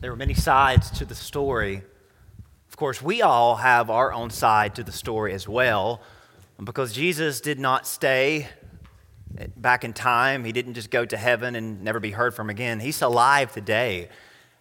there were many sides to the story. Of course, we all have our own side to the story as well. Because Jesus did not stay back in time, he didn't just go to heaven and never be heard from again. He's alive today.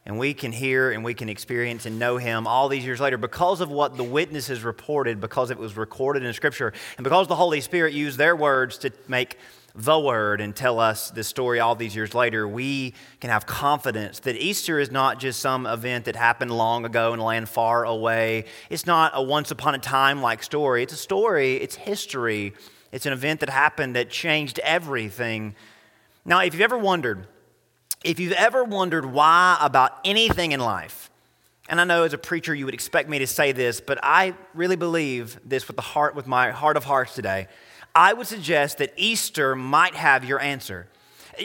And we can hear and we can experience and know him all these years later because of what the witnesses reported, because it was recorded in Scripture, and because the Holy Spirit used their words to make the Word and tell us this story all these years later, we can have confidence that Easter is not just some event that happened long ago in a land far away. It's not a once upon a time like story. It's a story, it's history. It's an event that happened that changed everything. Now, if you've ever wondered, if you've ever wondered why about anything in life, and I know as a preacher you would expect me to say this, but I really believe this with the heart, with my heart of hearts today. I would suggest that Easter might have your answer.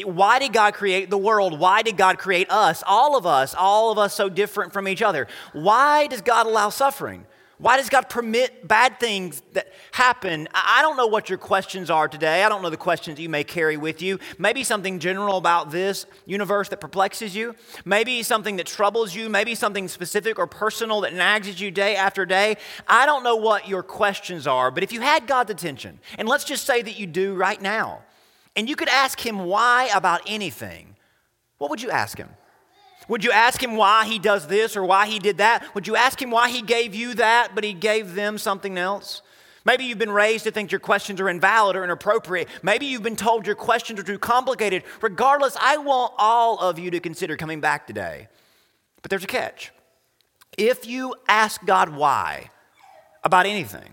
Why did God create the world? Why did God create us? All of us, all of us so different from each other. Why does God allow suffering? Why does God permit bad things that happen? I don't know what your questions are today. I don't know the questions you may carry with you. Maybe something general about this universe that perplexes you. Maybe something that troubles you. Maybe something specific or personal that nags at you day after day. I don't know what your questions are, but if you had God's attention, and let's just say that you do right now, and you could ask Him why about anything, what would you ask Him? Would you ask him why he does this or why he did that? Would you ask him why he gave you that, but he gave them something else? Maybe you've been raised to think your questions are invalid or inappropriate. Maybe you've been told your questions are too complicated. Regardless, I want all of you to consider coming back today. But there's a catch. If you ask God why about anything,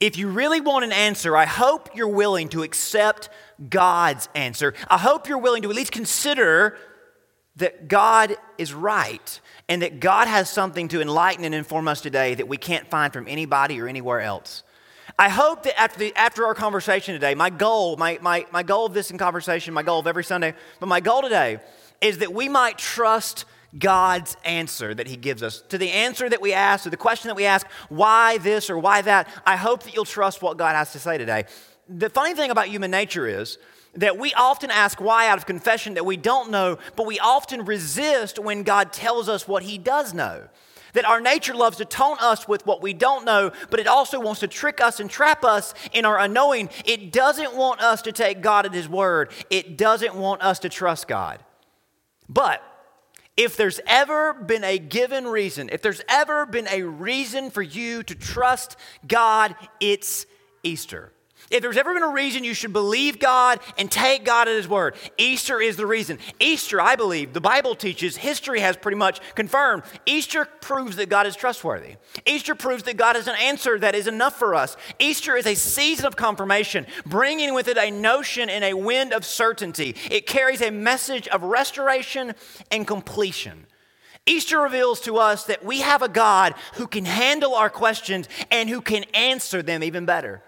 if you really want an answer, I hope you're willing to accept God's answer. I hope you're willing to at least consider that God is right and that God has something to enlighten and inform us today that we can't find from anybody or anywhere else. I hope that after, the, after our conversation today, my goal, my, my, my goal of this in conversation, my goal of every Sunday, but my goal today is that we might trust God's answer that He gives us. To the answer that we ask, to the question that we ask, why this or why that, I hope that you'll trust what God has to say today. The funny thing about human nature is that we often ask why out of confession that we don't know, but we often resist when God tells us what He does know. That our nature loves to taunt us with what we don't know, but it also wants to trick us and trap us in our unknowing. It doesn't want us to take God at His word, it doesn't want us to trust God. But if there's ever been a given reason, if there's ever been a reason for you to trust God, it's Easter. If there's ever been a reason you should believe God and take God at His word, Easter is the reason. Easter, I believe, the Bible teaches, history has pretty much confirmed. Easter proves that God is trustworthy. Easter proves that God is an answer that is enough for us. Easter is a season of confirmation, bringing with it a notion and a wind of certainty. It carries a message of restoration and completion. Easter reveals to us that we have a God who can handle our questions and who can answer them even better.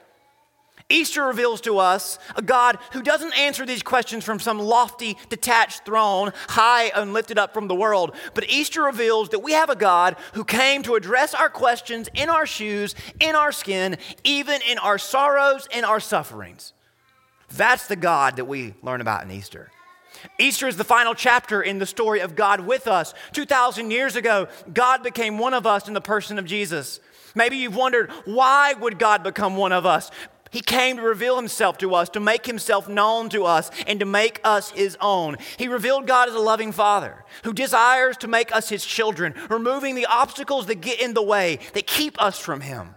Easter reveals to us a God who doesn't answer these questions from some lofty, detached throne, high and lifted up from the world, but Easter reveals that we have a God who came to address our questions in our shoes, in our skin, even in our sorrows and our sufferings. That's the God that we learn about in Easter. Easter is the final chapter in the story of God with us. 2,000 years ago, God became one of us in the person of Jesus. Maybe you've wondered, why would God become one of us? He came to reveal himself to us, to make himself known to us, and to make us his own. He revealed God as a loving father who desires to make us his children, removing the obstacles that get in the way, that keep us from him.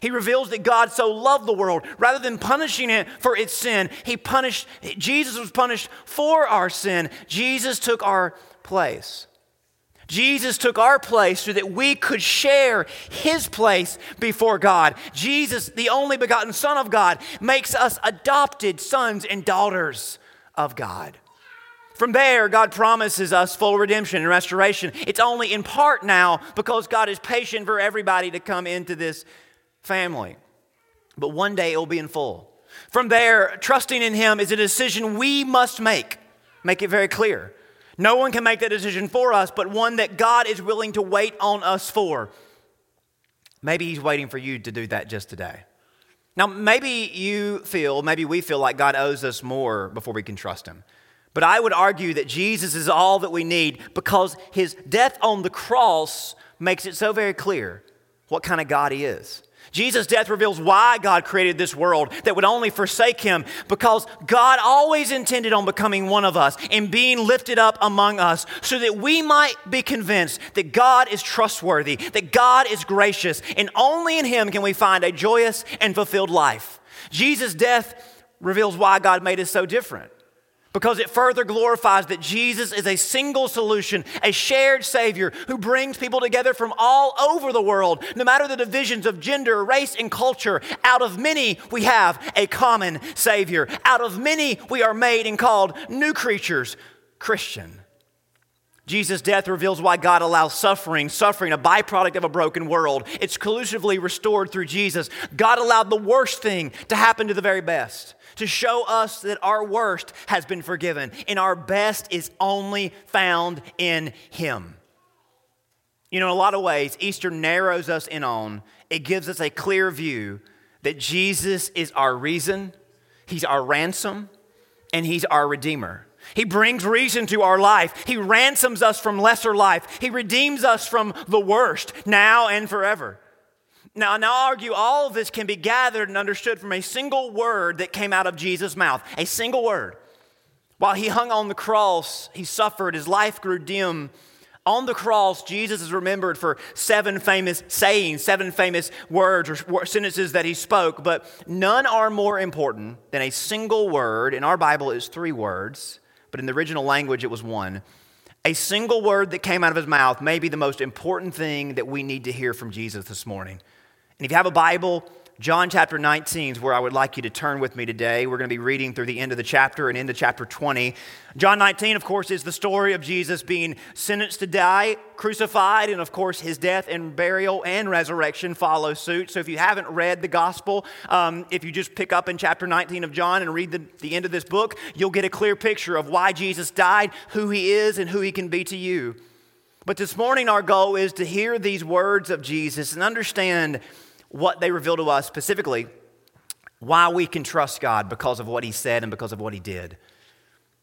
He reveals that God so loved the world, rather than punishing it for its sin, he punished, Jesus was punished for our sin. Jesus took our place. Jesus took our place so that we could share his place before God. Jesus, the only begotten Son of God, makes us adopted sons and daughters of God. From there, God promises us full redemption and restoration. It's only in part now because God is patient for everybody to come into this family. But one day it will be in full. From there, trusting in Him is a decision we must make. Make it very clear. No one can make that decision for us, but one that God is willing to wait on us for. Maybe He's waiting for you to do that just today. Now, maybe you feel, maybe we feel like God owes us more before we can trust Him. But I would argue that Jesus is all that we need because his death on the cross makes it so very clear what kind of God he is. Jesus' death reveals why God created this world that would only forsake him because God always intended on becoming one of us and being lifted up among us so that we might be convinced that God is trustworthy, that God is gracious, and only in him can we find a joyous and fulfilled life. Jesus' death reveals why God made us so different because it further glorifies that Jesus is a single solution, a shared Savior who brings people together from all over the world, no matter the divisions of gender, race, and culture. Out of many, we have a common Savior. Out of many, we are made and called new creatures, Christian. Jesus' death reveals why God allows suffering, suffering, a byproduct of a broken world. It's collusively restored through Jesus. God allowed the worst thing to happen to the very best to show us that our worst has been forgiven and our best is only found in Him. You know, in a lot of ways, Easter narrows us in on, it gives us a clear view that Jesus is our reason, He's our ransom, and He's our Redeemer. He brings reason to our life. He ransoms us from lesser life. He redeems us from the worst now and forever. Now, now I argue all of this can be gathered and understood from a single word that came out of Jesus' mouth. A single word. While he hung on the cross, he suffered, his life grew dim. On the cross, Jesus is remembered for seven famous sayings, seven famous words or sentences that he spoke, but none are more important than a single word. In our Bible, it's three words, but in the original language, it was one. A single word that came out of his mouth may be the most important thing that we need to hear from Jesus this morning. And if you have a Bible, John chapter 19 is where I would like you to turn with me today. We're going to be reading through the end of the chapter and into chapter 20. John 19, of course, is the story of Jesus being sentenced to die, crucified, and of course, his death and burial and resurrection follow suit. So if you haven't read the gospel, um, if you just pick up in chapter 19 of John and read the, the end of this book, you'll get a clear picture of why Jesus died, who he is, and who he can be to you. But this morning, our goal is to hear these words of Jesus and understand what they reveal to us specifically why we can trust God because of what he said and because of what he did.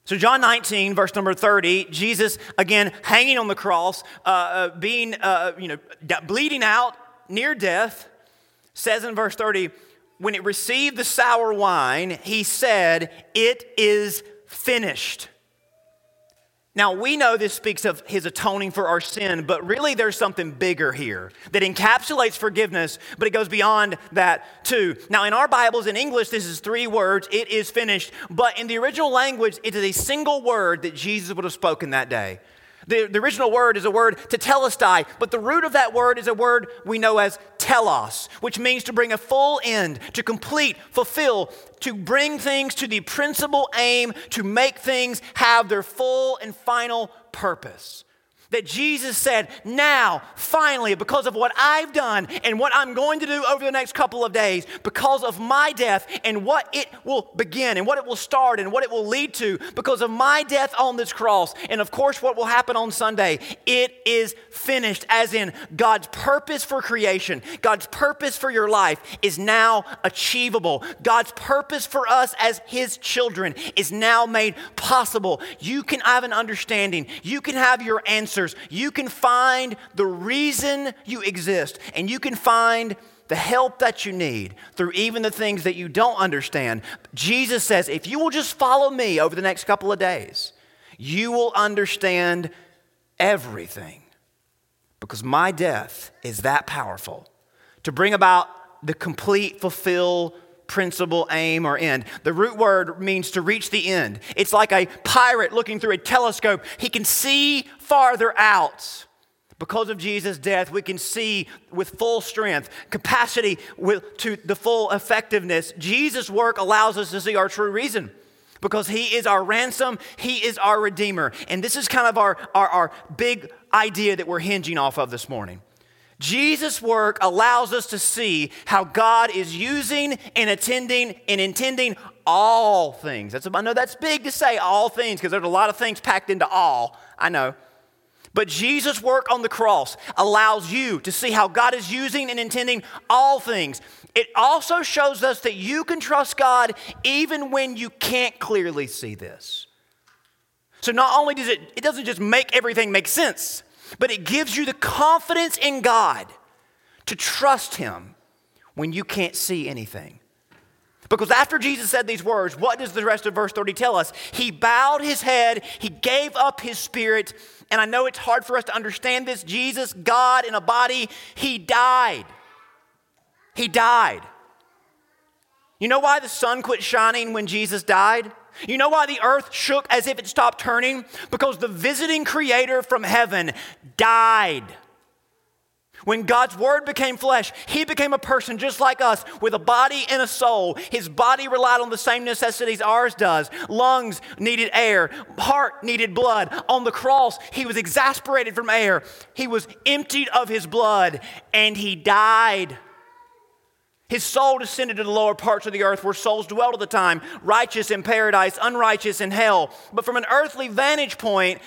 So, John 19, verse number 30, Jesus, again, hanging on the cross, uh, uh, being, uh, you know, bleeding out, near death, says in verse 30, when it received the sour wine, he said, It is finished. Now, we know this speaks of his atoning for our sin, but really there's something bigger here that encapsulates forgiveness, but it goes beyond that too. Now, in our Bibles, in English, this is three words it is finished, but in the original language, it is a single word that Jesus would have spoken that day. The, the original word is a word tetelestai, but the root of that word is a word we know as telos, which means to bring a full end, to complete, fulfill, to bring things to the principal aim, to make things have their full and final purpose that Jesus said, now, finally, because of what I've done and what I'm going to do over the next couple of days, because of my death and what it will begin and what it will start and what it will lead to, because of my death on this cross, and of course, what will happen on Sunday, it is finished, as in God's purpose for creation, God's purpose for your life is now achievable. God's purpose for us as His children is now made possible. You can have an understanding, you can have your answer answers. You can find the reason you exist, and you can find the help that you need through even the things that you don't understand. Jesus says, if you will just follow me over the next couple of days, you will understand everything. Because my death is that powerful to bring about the complete, fulfill, principal, aim, or end. The root word means to reach the end. It's like a pirate looking through a telescope. He can see farther out. Because of Jesus' death, we can see with full strength, capacity with, to the full effectiveness. Jesus' work allows us to see our true reason because he is our ransom, he is our redeemer. And this is kind of our, our, our big idea that we're hinging off of this morning. Jesus' work allows us to see how God is using and attending and intending all things. That's, I know that's big to say all things because there's a lot of things packed into all. I know. But Jesus' work on the cross allows you to see how God is using and intending all things. It also shows us that you can trust God even when you can't clearly see this. So not only does it, it doesn't just make everything make sense, but it gives you the confidence in God to trust Him when you can't see anything. Because after Jesus said these words, what does the rest of verse 30 tell us? He bowed his head, he gave up his spirit, and I know it's hard for us to understand this. Jesus, God in a body, he died. He died. You know why the sun quit shining when Jesus died? You know why the earth shook as if it stopped turning? Because the visiting creator from heaven died. When God's word became flesh, he became a person just like us with a body and a soul. His body relied on the same necessities ours does. Lungs needed air, heart needed blood. On the cross, he was exasperated from air. He was emptied of his blood and he died. His soul descended to the lower parts of the earth where souls dwelt at the time, righteous in paradise, unrighteous in hell. But from an earthly vantage point,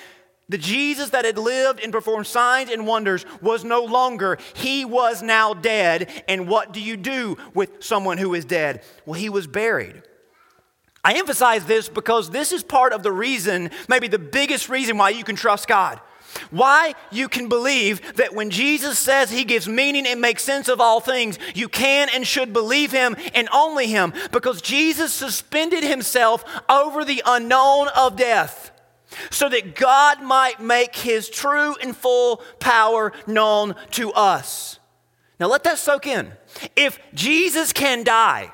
the Jesus that had lived and performed signs and wonders was no longer. He was now dead. And what do you do with someone who is dead? Well, he was buried. I emphasize this because this is part of the reason, maybe the biggest reason why you can trust God. Why you can believe that when Jesus says he gives meaning and makes sense of all things, you can and should believe him and only him because Jesus suspended himself over the unknown of death so that God might make his true and full power known to us. Now let that soak in. If Jesus can die,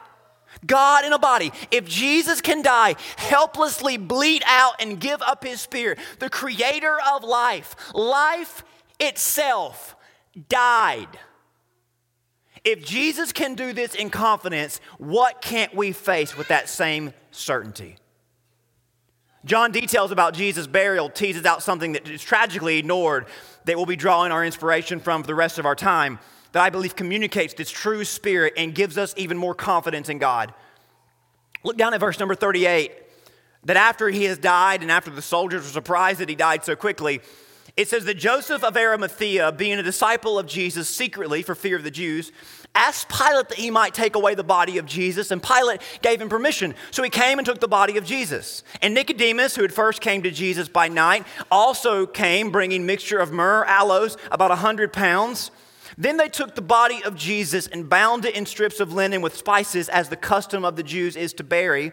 God in a body, if Jesus can die, helplessly bleed out and give up his spirit, the creator of life, life itself died. If Jesus can do this in confidence, what can't we face with that same certainty? John details about Jesus' burial teases out something that is tragically ignored that we'll be drawing our inspiration from for the rest of our time that I believe communicates this true spirit and gives us even more confidence in God. Look down at verse number 38 that after he has died and after the soldiers were surprised that he died so quickly, it says that Joseph of Arimathea, being a disciple of Jesus secretly for fear of the Jews, asked Pilate that he might take away the body of Jesus, and Pilate gave him permission. So he came and took the body of Jesus. And Nicodemus, who had first came to Jesus by night, also came bringing mixture of myrrh, aloes, about a hundred pounds. Then they took the body of Jesus and bound it in strips of linen with spices, as the custom of the Jews is to bury.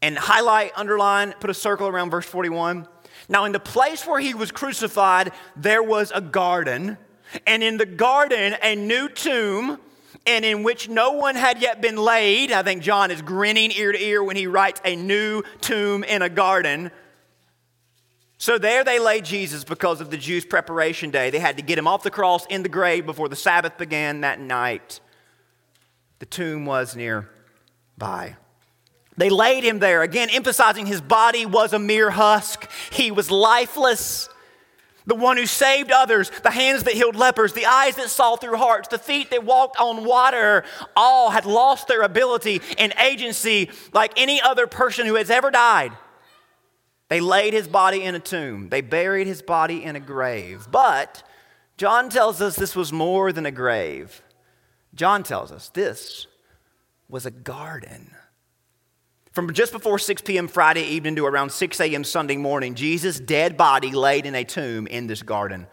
And highlight, underline, put a circle around verse 41. Now, in the place where he was crucified, there was a garden, and in the garden, a new tomb, and in which no one had yet been laid. I think John is grinning ear to ear when he writes a new tomb in a garden. So there they laid Jesus because of the Jews' preparation day. They had to get him off the cross in the grave before the Sabbath began that night. The tomb was near by. They laid him there, again, emphasizing his body was a mere husk. He was lifeless. The one who saved others, the hands that healed lepers, the eyes that saw through hearts, the feet that walked on water, all had lost their ability and agency like any other person who has ever died. They laid his body in a tomb, they buried his body in a grave. But John tells us this was more than a grave. John tells us this was a garden. From just before 6 p.m. Friday evening to around 6 a.m. Sunday morning, Jesus' dead body laid in a tomb in this garden.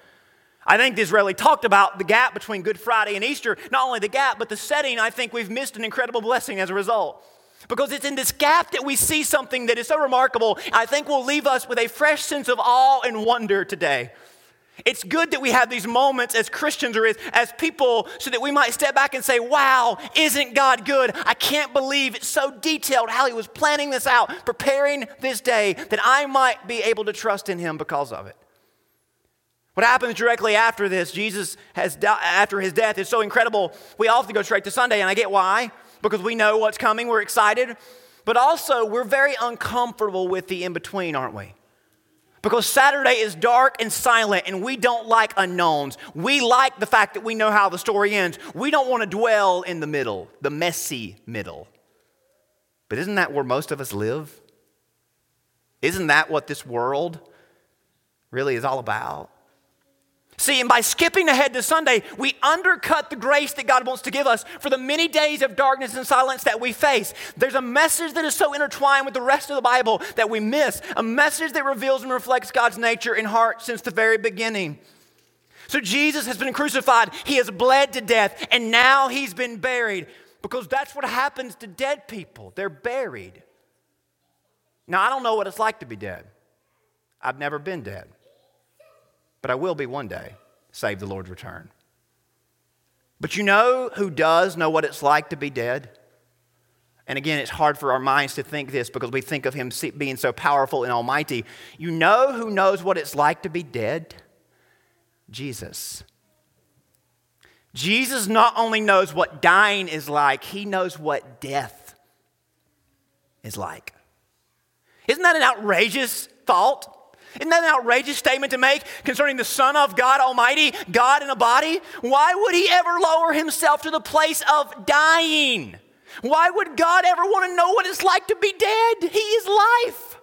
I think this really talked about the gap between Good Friday and Easter. Not only the gap, but the setting, I think we've missed an incredible blessing as a result. Because it's in this gap that we see something that is so remarkable, I think will leave us with a fresh sense of awe and wonder today. It's good that we have these moments as Christians or as, as people so that we might step back and say, Wow, isn't God good? I can't believe it's so detailed how He was planning this out, preparing this day that I might be able to trust in Him because of it. What happens directly after this, Jesus has, after his death, is so incredible. We often go straight to Sunday, and I get why because we know what's coming, we're excited. But also, we're very uncomfortable with the in between, aren't we? Because Saturday is dark and silent, and we don't like unknowns. We like the fact that we know how the story ends. We don't want to dwell in the middle, the messy middle. But isn't that where most of us live? Isn't that what this world really is all about? See, and by skipping ahead to Sunday, we undercut the grace that God wants to give us for the many days of darkness and silence that we face. There's a message that is so intertwined with the rest of the Bible that we miss, a message that reveals and reflects God's nature and heart since the very beginning. So Jesus has been crucified, he has bled to death, and now he's been buried because that's what happens to dead people. They're buried. Now, I don't know what it's like to be dead. I've never been dead, but I will be one day, save the Lord's return. But you know who does know what it's like to be dead? And again, it's hard for our minds to think this because we think of him being so powerful and almighty. You know who knows what it's like to be dead? Jesus. Jesus not only knows what dying is like, he knows what death is like. Isn't that an outrageous thought? Isn't that an outrageous statement to make concerning the Son of God Almighty, God in a body? Why would he ever lower himself to the place of dying? Why would God ever want to know what it's like to be dead? He is life.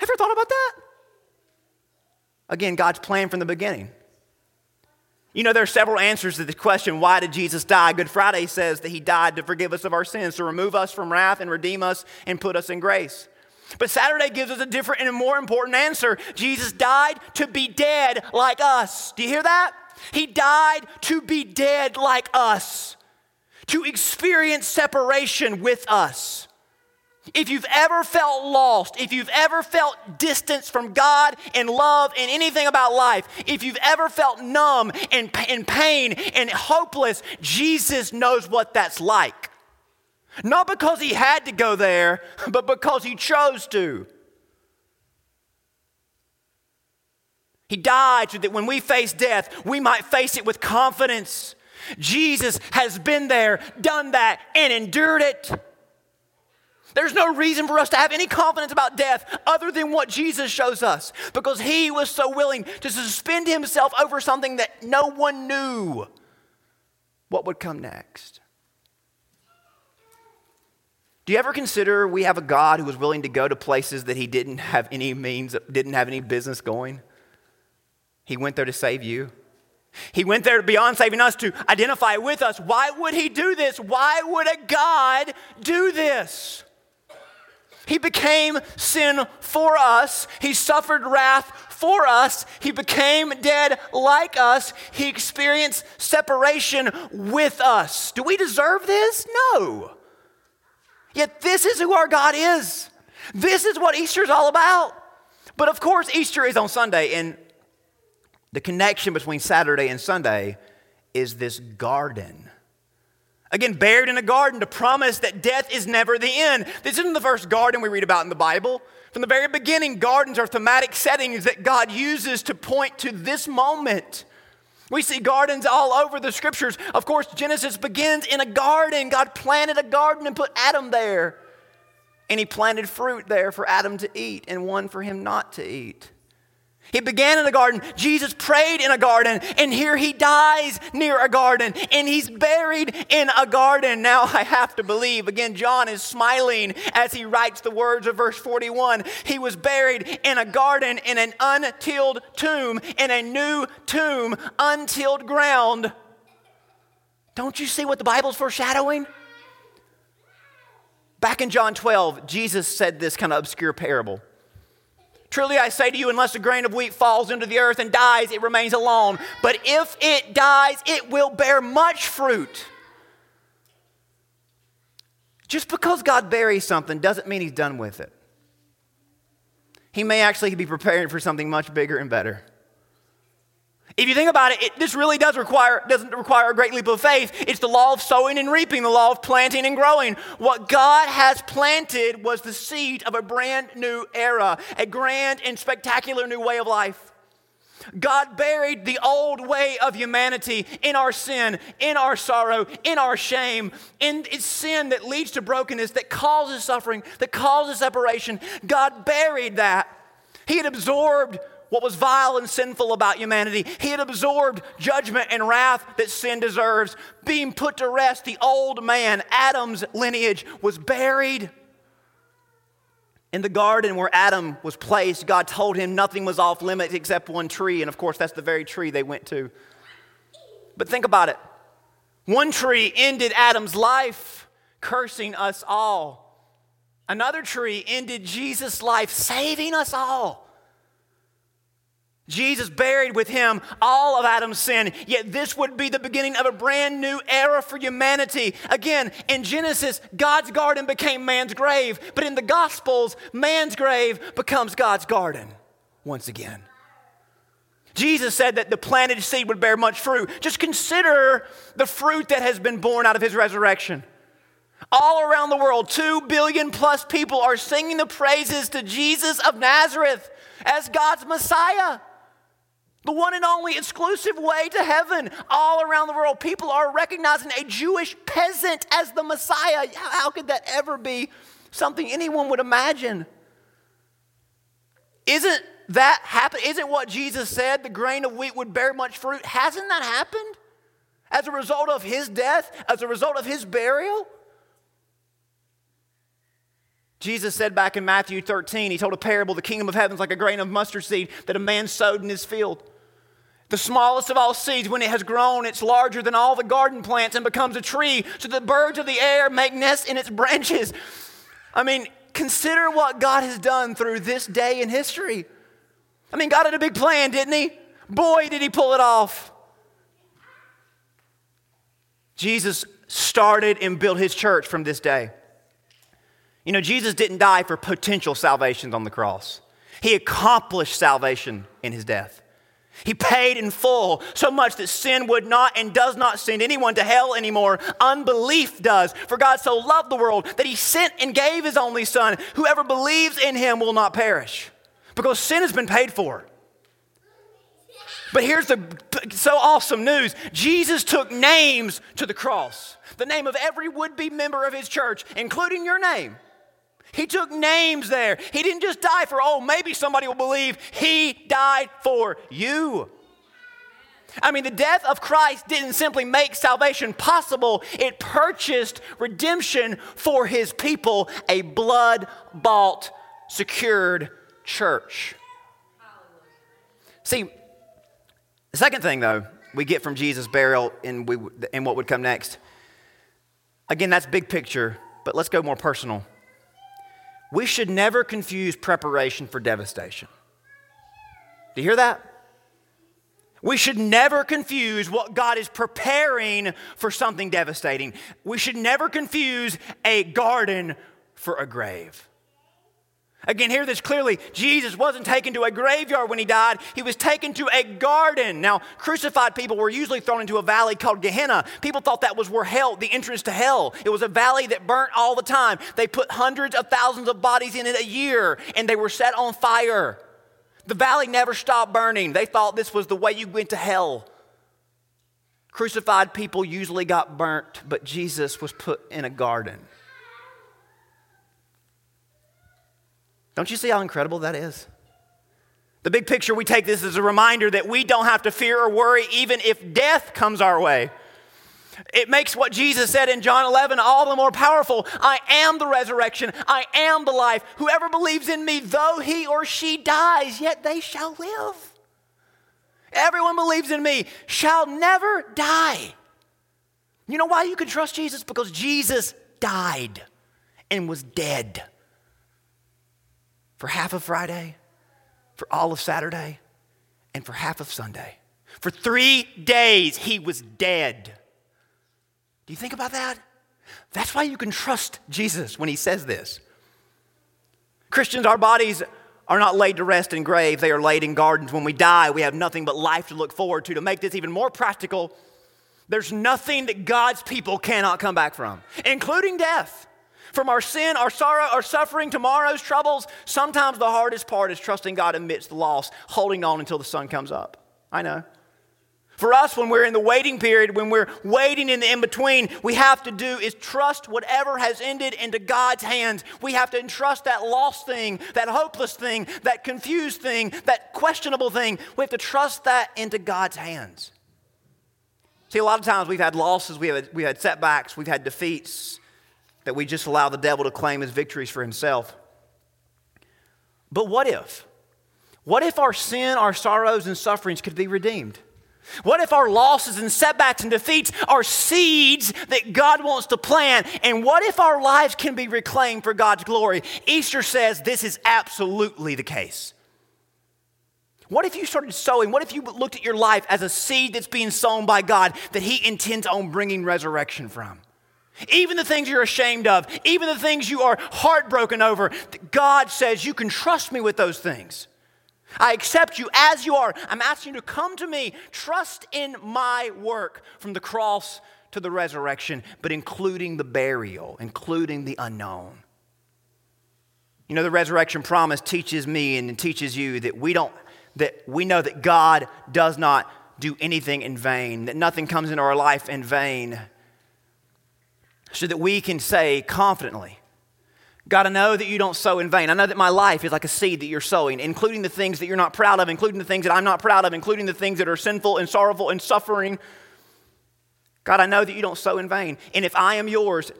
Ever thought about that? Again, God's plan from the beginning. You know, there are several answers to the question, why did Jesus die? Good Friday says that he died to forgive us of our sins, to remove us from wrath and redeem us and put us in grace. But Saturday gives us a different and a more important answer. Jesus died to be dead like us. Do you hear that? He died to be dead like us, to experience separation with us. If you've ever felt lost, if you've ever felt distance from God and love and anything about life, if you've ever felt numb and, and pain and hopeless, Jesus knows what that's like. Not because he had to go there, but because he chose to. He died so that when we face death, we might face it with confidence. Jesus has been there, done that, and endured it. There's no reason for us to have any confidence about death other than what Jesus shows us because he was so willing to suspend himself over something that no one knew what would come next. Do you ever consider we have a God who was willing to go to places that he didn't have any means, didn't have any business going? He went there to save you. He went there beyond saving us to identify with us. Why would he do this? Why would a God do this? He became sin for us. He suffered wrath for us. He became dead like us. He experienced separation with us. Do we deserve this? No. Yet this is who our God is. This is what Easter is all about. But of course, Easter is on Sunday, and the connection between Saturday and Sunday is this garden. Again, buried in a garden to promise that death is never the end. This isn't the first garden we read about in the Bible. From the very beginning, gardens are thematic settings that God uses to point to this moment. We see gardens all over the scriptures. Of course, Genesis begins in a garden. God planted a garden and put Adam there. And he planted fruit there for Adam to eat and one for him not to eat. He began in a garden. Jesus prayed in a garden, and here he dies near a garden, and he's buried in a garden. Now I have to believe, again, John is smiling as he writes the words of verse 41. He was buried in a garden in an untilled tomb, in a new tomb, untilled ground. Don't you see what the Bible's foreshadowing? Back in John 12, Jesus said this kind of obscure parable. Truly I say to you, unless a grain of wheat falls into the earth and dies, it remains alone. But if it dies, it will bear much fruit. Just because God buries something doesn't mean he's done with it. He may actually be preparing for something much bigger and better. If you think about it, it, this really does require, doesn't require a great leap of faith. It's the law of sowing and reaping, the law of planting and growing. What God has planted was the seed of a brand new era, a grand and spectacular new way of life. God buried the old way of humanity in our sin, in our sorrow, in our shame, in its sin that leads to brokenness, that causes suffering, that causes separation. God buried that. He had absorbed what was vile and sinful about humanity. He had absorbed judgment and wrath that sin deserves. Being put to rest, the old man, Adam's lineage, was buried. In the garden where Adam was placed, God told him nothing was off limits except one tree. And of course, that's the very tree they went to. But think about it one tree ended Adam's life, cursing us all. Another tree ended Jesus' life, saving us all. Jesus buried with him all of Adam's sin, yet this would be the beginning of a brand new era for humanity. Again, in Genesis, God's garden became man's grave, but in the Gospels, man's grave becomes God's garden once again. Jesus said that the planted seed would bear much fruit. Just consider the fruit that has been born out of his resurrection. All around the world, two billion plus people are singing the praises to Jesus of Nazareth as God's Messiah. The one and only exclusive way to heaven. All around the world, people are recognizing a Jewish peasant as the Messiah. How could that ever be something anyone would imagine? Isn't that happen? Isn't what Jesus said the grain of wheat would bear much fruit? Hasn't that happened? As a result of his death, as a result of his burial? Jesus said back in Matthew 13, he told a parable the kingdom of heaven is like a grain of mustard seed that a man sowed in his field. The smallest of all seeds, when it has grown, it's larger than all the garden plants and becomes a tree, so the birds of the air make nests in its branches. I mean, consider what God has done through this day in history. I mean, God had a big plan, didn't he? Boy, did he pull it off. Jesus started and built his church from this day. You know, Jesus didn't die for potential salvations on the cross, he accomplished salvation in his death. He paid in full so much that sin would not and does not send anyone to hell anymore. Unbelief does. For God so loved the world that he sent and gave his only son. Whoever believes in him will not perish because sin has been paid for. But here's the so awesome news Jesus took names to the cross, the name of every would be member of his church, including your name. He took names there. He didn't just die for, oh, maybe somebody will believe. He died for you. I mean, the death of Christ didn't simply make salvation possible, it purchased redemption for his people, a blood bought, secured church. See, the second thing, though, we get from Jesus' burial and, we, and what would come next. Again, that's big picture, but let's go more personal. We should never confuse preparation for devastation. Do you hear that? We should never confuse what God is preparing for something devastating. We should never confuse a garden for a grave. Again, hear this clearly. Jesus wasn't taken to a graveyard when he died, he was taken to a garden. Now, crucified people were usually thrown into a valley called Gehenna. People thought that was where hell, the entrance to hell. It was a valley that burnt all the time. They put hundreds of thousands of bodies in it a year, and they were set on fire. The valley never stopped burning. They thought this was the way you went to hell. Crucified people usually got burnt, but Jesus was put in a garden. Don't you see how incredible that is? The big picture, we take this as a reminder that we don't have to fear or worry even if death comes our way. It makes what Jesus said in John 11 all the more powerful. I am the resurrection. I am the life. Whoever believes in me, though he or she dies, yet they shall live. Everyone believes in me shall never die. You know why you can trust Jesus? Because Jesus died and was dead for half of Friday, for all of Saturday, and for half of Sunday. For three days, he was dead. Do you think about that? That's why you can trust Jesus when he says this. Christians, our bodies are not laid to rest in graves, they are laid in gardens. When we die, we have nothing but life to look forward to. To make this even more practical, there's nothing that God's people cannot come back from, including death. From our sin, our sorrow, our suffering, tomorrow's troubles, sometimes the hardest part is trusting God amidst the loss, holding on until the sun comes up. I know. For us, when we're in the waiting period, when we're waiting in the in between, we have to do is trust whatever has ended into God's hands. We have to entrust that lost thing, that hopeless thing, that confused thing, that questionable thing. We have to trust that into God's hands. See, a lot of times we've had losses, we have, we've had setbacks, we've had defeats that we just allow the devil to claim his victories for himself. But what if? What if our sin, our sorrows, and sufferings could be redeemed? What if our losses and setbacks and defeats are seeds that God wants to plant? And what if our lives can be reclaimed for God's glory? Easter says this is absolutely the case. What if you started sowing? What if you looked at your life as a seed that's being sown by God that He intends on bringing resurrection from? Even the things you're ashamed of, even the things you are heartbroken over, God says you can trust me with those things. I accept you as you are. I'm asking you to come to me. Trust in my work from the cross to the resurrection, but including the burial, including the unknown. You know, the resurrection promise teaches me and teaches you that we don't, that we know that God does not do anything in vain, that nothing comes into our life in vain, so that we can say confidently, God, I know that you don't sow in vain. I know that my life is like a seed that you're sowing, including the things that you're not proud of, including the things that I'm not proud of, including the things that are sinful and sorrowful and suffering. God, I know that you don't sow in vain. And if I am yours,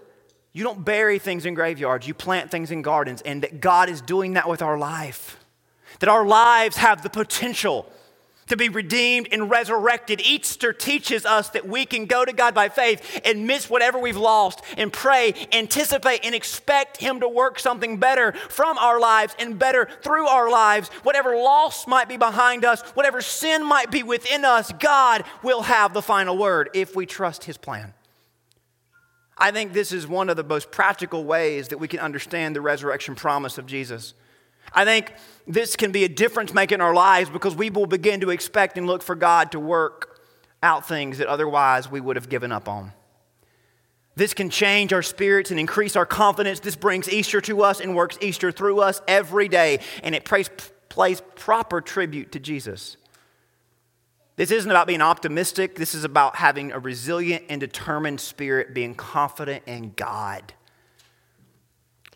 you don't bury things in graveyards, you plant things in gardens, and that God is doing that with our life. That our lives have the potential to be redeemed and resurrected. Easter teaches us that we can go to God by faith and miss whatever we've lost and pray, anticipate, and expect Him to work something better from our lives and better through our lives. Whatever loss might be behind us, whatever sin might be within us, God will have the final word if we trust His plan. I think this is one of the most practical ways that we can understand the resurrection promise of Jesus. I think this can be a difference maker in our lives because we will begin to expect and look for God to work out things that otherwise we would have given up on. This can change our spirits and increase our confidence. This brings Easter to us and works Easter through us every day, and it plays, plays proper tribute to Jesus. This isn't about being optimistic, this is about having a resilient and determined spirit, being confident in God.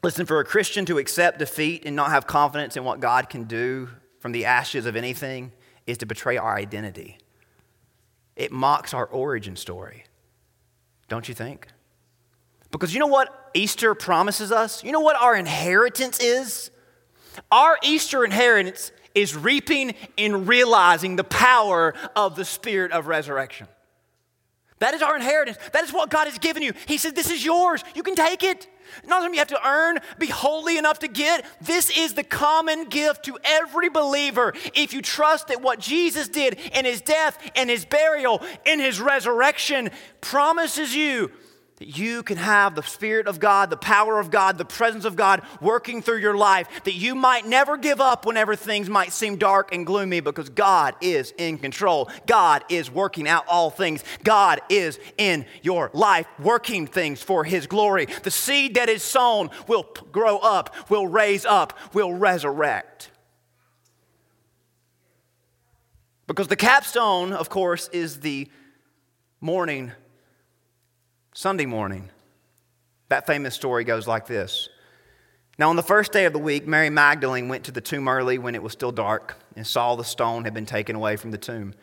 Listen, for a Christian to accept defeat and not have confidence in what God can do from the ashes of anything is to betray our identity. It mocks our origin story, don't you think? Because you know what Easter promises us? You know what our inheritance is? Our Easter inheritance is reaping and realizing the power of the Spirit of resurrection. That is our inheritance. That is what God has given you. He said, This is yours. You can take it. Not something you have to earn, be holy enough to get. This is the common gift to every believer. If you trust that what Jesus did in his death and his burial and his resurrection promises you that you can have the Spirit of God, the power of God, the presence of God working through your life, that you might never give up whenever things might seem dark and gloomy because God is in control. God is working out all things. God is in your life, working things for His glory. The seed that is sown will grow up, will raise up, will resurrect. Because the capstone, of course, is the morning Sunday morning. That famous story goes like this. Now, on the first day of the week, Mary Magdalene went to the tomb early when it was still dark and saw the stone had been taken away from the tomb.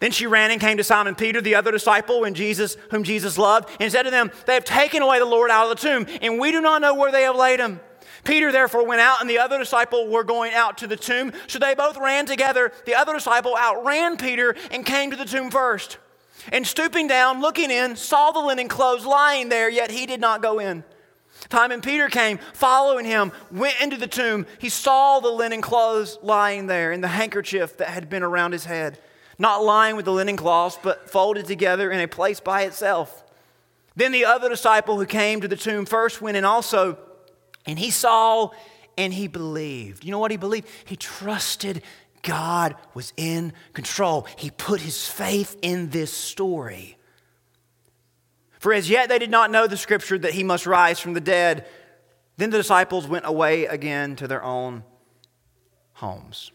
Then she ran and came to Simon Peter, the other disciple, and Jesus, whom Jesus loved, and said to them, They have taken away the Lord out of the tomb, and we do not know where they have laid him. Peter therefore went out, and the other disciple were going out to the tomb. So they both ran together. The other disciple outran Peter and came to the tomb first. And stooping down, looking in, saw the linen clothes lying there, yet he did not go in. Simon Peter came, following him, went into the tomb. He saw the linen clothes lying there and the handkerchief that had been around his head, not lying with the linen cloths, but folded together in a place by itself. Then the other disciple who came to the tomb first went in also, and he saw and he believed. You know what he believed? He trusted God was in control. He put his faith in this story. For as yet they did not know the scripture that he must rise from the dead. Then the disciples went away again to their own homes.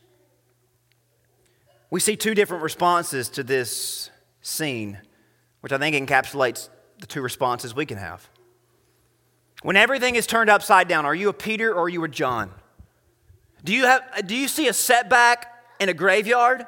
We see two different responses to this scene, which I think encapsulates the two responses we can have. When everything is turned upside down, are you a Peter or are you a John? Do you, have, do you see a setback in a graveyard?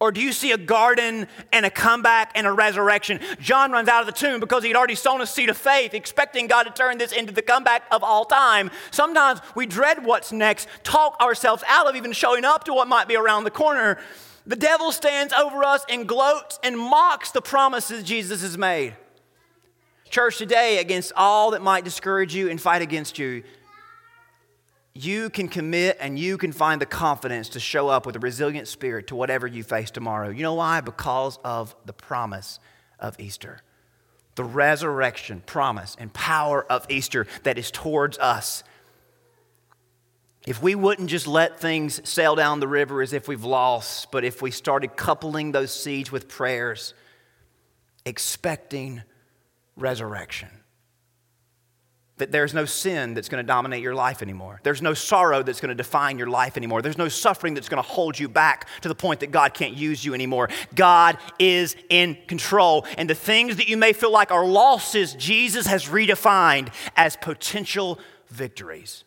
Or do you see a garden and a comeback and a resurrection? John runs out of the tomb because he'd already sown a seed of faith, expecting God to turn this into the comeback of all time. Sometimes we dread what's next, talk ourselves out of even showing up to what might be around the corner. The devil stands over us and gloats and mocks the promises Jesus has made. Church, today, against all that might discourage you and fight against you, you can commit and you can find the confidence to show up with a resilient spirit to whatever you face tomorrow. You know why? Because of the promise of Easter. The resurrection promise and power of Easter that is towards us. If we wouldn't just let things sail down the river as if we've lost, but if we started coupling those seeds with prayers, expecting resurrection that there's no sin that's going to dominate your life anymore. There's no sorrow that's going to define your life anymore. There's no suffering that's going to hold you back to the point that God can't use you anymore. God is in control. And the things that you may feel like are losses, Jesus has redefined as potential victories.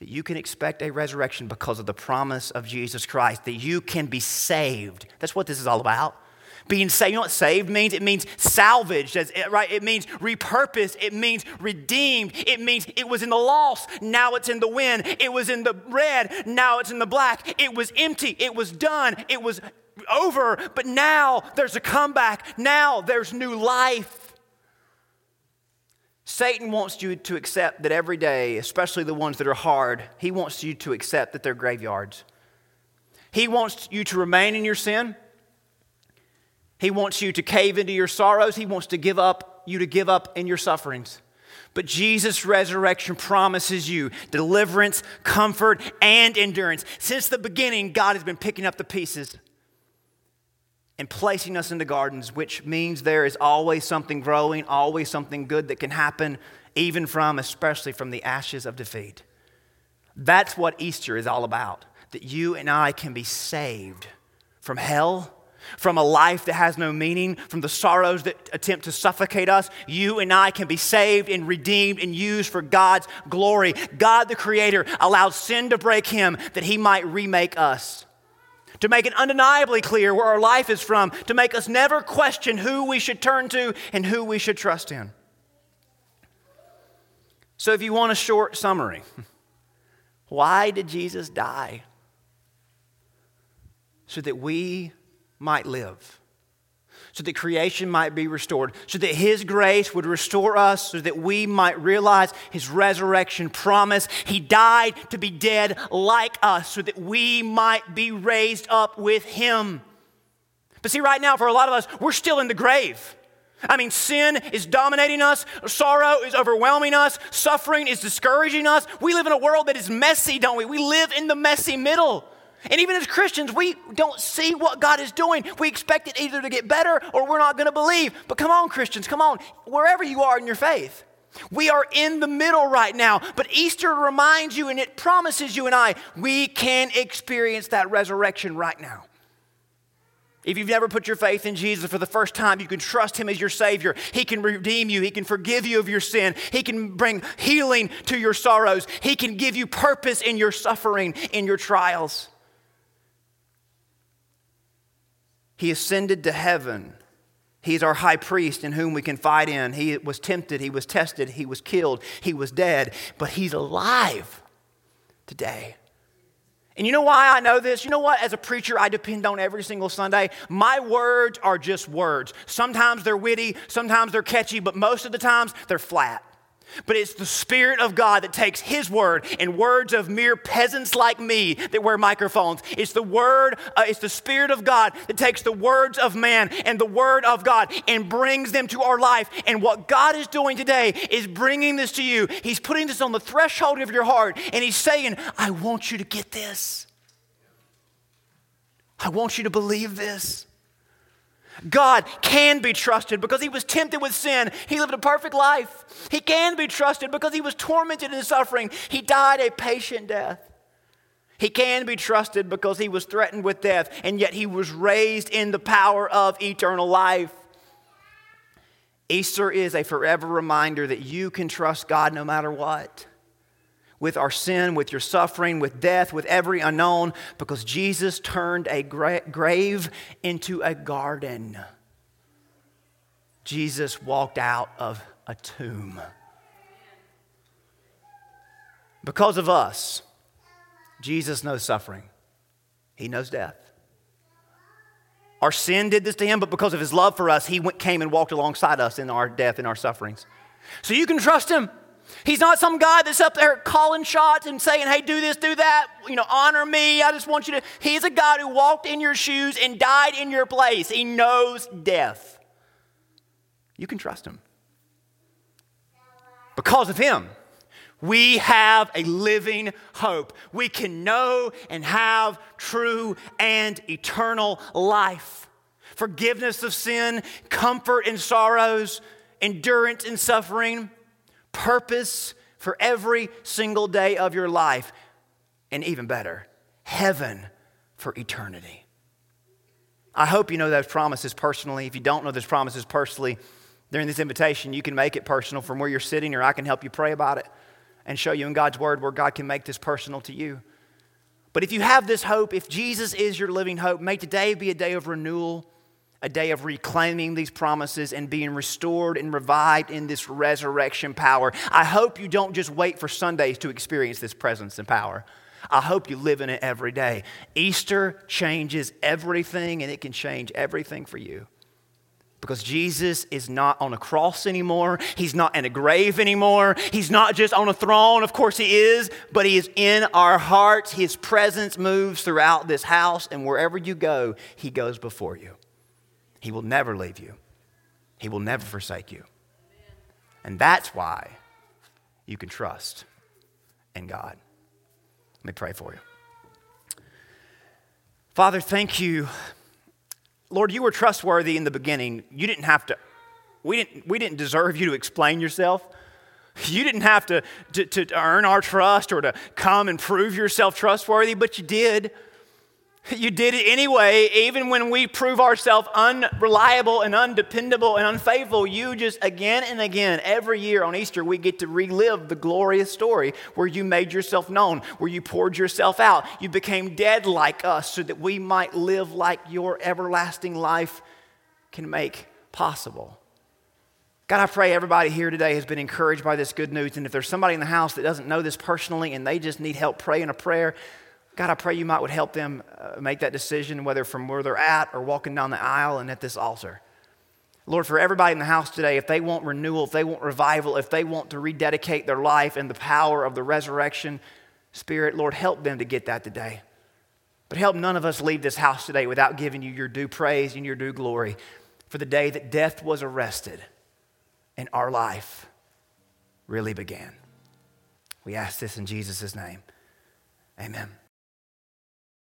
That you can expect a resurrection because of the promise of Jesus Christ, that you can be saved. That's what this is all about being saved. You know what saved means? It means salvaged, right? It means repurposed. It means redeemed. It means it was in the loss, now it's in the win. It was in the red, now it's in the black. It was empty, it was done, it was over, but now there's a comeback. Now there's new life. Satan wants you to accept that every day, especially the ones that are hard, he wants you to accept that they're graveyards. He wants you to remain in your sin. He wants you to cave into your sorrows. He wants to give up you to give up in your sufferings. But Jesus' resurrection promises you deliverance, comfort, and endurance. Since the beginning, God has been picking up the pieces and placing us in the gardens, which means there is always something growing, always something good that can happen, even from, especially from the ashes of defeat. That's what Easter is all about that you and I can be saved from hell from a life that has no meaning, from the sorrows that attempt to suffocate us, you and I can be saved and redeemed and used for God's glory. God, the Creator, allowed sin to break Him that He might remake us. To make it undeniably clear where our life is from, to make us never question who we should turn to and who we should trust in. So, if you want a short summary, why did Jesus die? So that we might live, so that creation might be restored, so that His grace would restore us, so that we might realize His resurrection promise. He died to be dead like us, so that we might be raised up with Him. But see, right now, for a lot of us, we're still in the grave. I mean, sin is dominating us, sorrow is overwhelming us, suffering is discouraging us. We live in a world that is messy, don't we? We live in the messy middle. And even as Christians, we don't see what God is doing. We expect it either to get better or we're not going to believe. But come on, Christians, come on, wherever you are in your faith. We are in the middle right now, but Easter reminds you and it promises you and I we can experience that resurrection right now. If you've never put your faith in Jesus for the first time, you can trust Him as your Savior. He can redeem you. He can forgive you of your sin. He can bring healing to your sorrows. He can give you purpose in your suffering, in your trials. He ascended to heaven. He's our high priest in whom we confide in. He was tempted, he was tested, he was killed, he was dead, but he's alive today. And you know why I know this? You know what? As a preacher, I depend on every single Sunday. My words are just words. Sometimes they're witty, sometimes they're catchy, but most of the times they're flat. But it's the Spirit of God that takes His word and words of mere peasants like me that wear microphones. It's the word, uh, it's the Spirit of God that takes the words of man and the word of God and brings them to our life. And what God is doing today is bringing this to you. He's putting this on the threshold of your heart and He's saying, I want you to get this. I want you to believe this. God can be trusted because he was tempted with sin. He lived a perfect life. He can be trusted because he was tormented in suffering. He died a patient death. He can be trusted because he was threatened with death, and yet he was raised in the power of eternal life. Easter is a forever reminder that you can trust God no matter what. With our sin, with your suffering, with death, with every unknown, because Jesus turned a gra- grave into a garden. Jesus walked out of a tomb. Because of us, Jesus knows suffering, He knows death. Our sin did this to Him, but because of His love for us, He went, came and walked alongside us in our death and our sufferings. So you can trust Him. He's not some guy that's up there calling shots and saying, hey, do this, do that, you know, honor me. I just want you to. He's a God who walked in your shoes and died in your place. He knows death. You can trust him. Because of him, we have a living hope. We can know and have true and eternal life. Forgiveness of sin, comfort in sorrows, endurance in suffering purpose for every single day of your life, and even better, heaven for eternity. I hope you know those promises personally. If you don't know those promises personally, during this invitation, you can make it personal from where you're sitting, or I can help you pray about it and show you in God's Word where God can make this personal to you. But if you have this hope, if Jesus is your living hope, may today be a day of renewal a day of reclaiming these promises and being restored and revived in this resurrection power. I hope you don't just wait for Sundays to experience this presence and power. I hope you live in it every day. Easter changes everything, and it can change everything for you. Because Jesus is not on a cross anymore. He's not in a grave anymore. He's not just on a throne. Of course, He is, but He is in our hearts. His presence moves throughout this house, and wherever you go, He goes before you. He will never leave you, He will never forsake you. And that's why you can trust in God. Let me pray for you. Father, thank you. Lord, you were trustworthy in the beginning. You didn't have to, we didn't, we didn't deserve you to explain yourself. You didn't have to, to, to earn our trust or to come and prove yourself trustworthy, but you did. You did it anyway, even when we prove ourselves unreliable and undependable and unfaithful. You just again and again, every year on Easter, we get to relive the glorious story where you made yourself known, where you poured yourself out. You became dead like us so that we might live like your everlasting life can make possible. God, I pray everybody here today has been encouraged by this good news. And if there's somebody in the house that doesn't know this personally and they just need help praying a prayer, God, I pray you might would help them uh, make that decision, whether from where they're at or walking down the aisle and at this altar. Lord, for everybody in the house today, if they want renewal, if they want revival, if they want to rededicate their life in the power of the resurrection spirit, Lord, help them to get that today. But help none of us leave this house today without giving you your due praise and your due glory for the day that death was arrested and our life really began. We ask this in Jesus' name. Amen.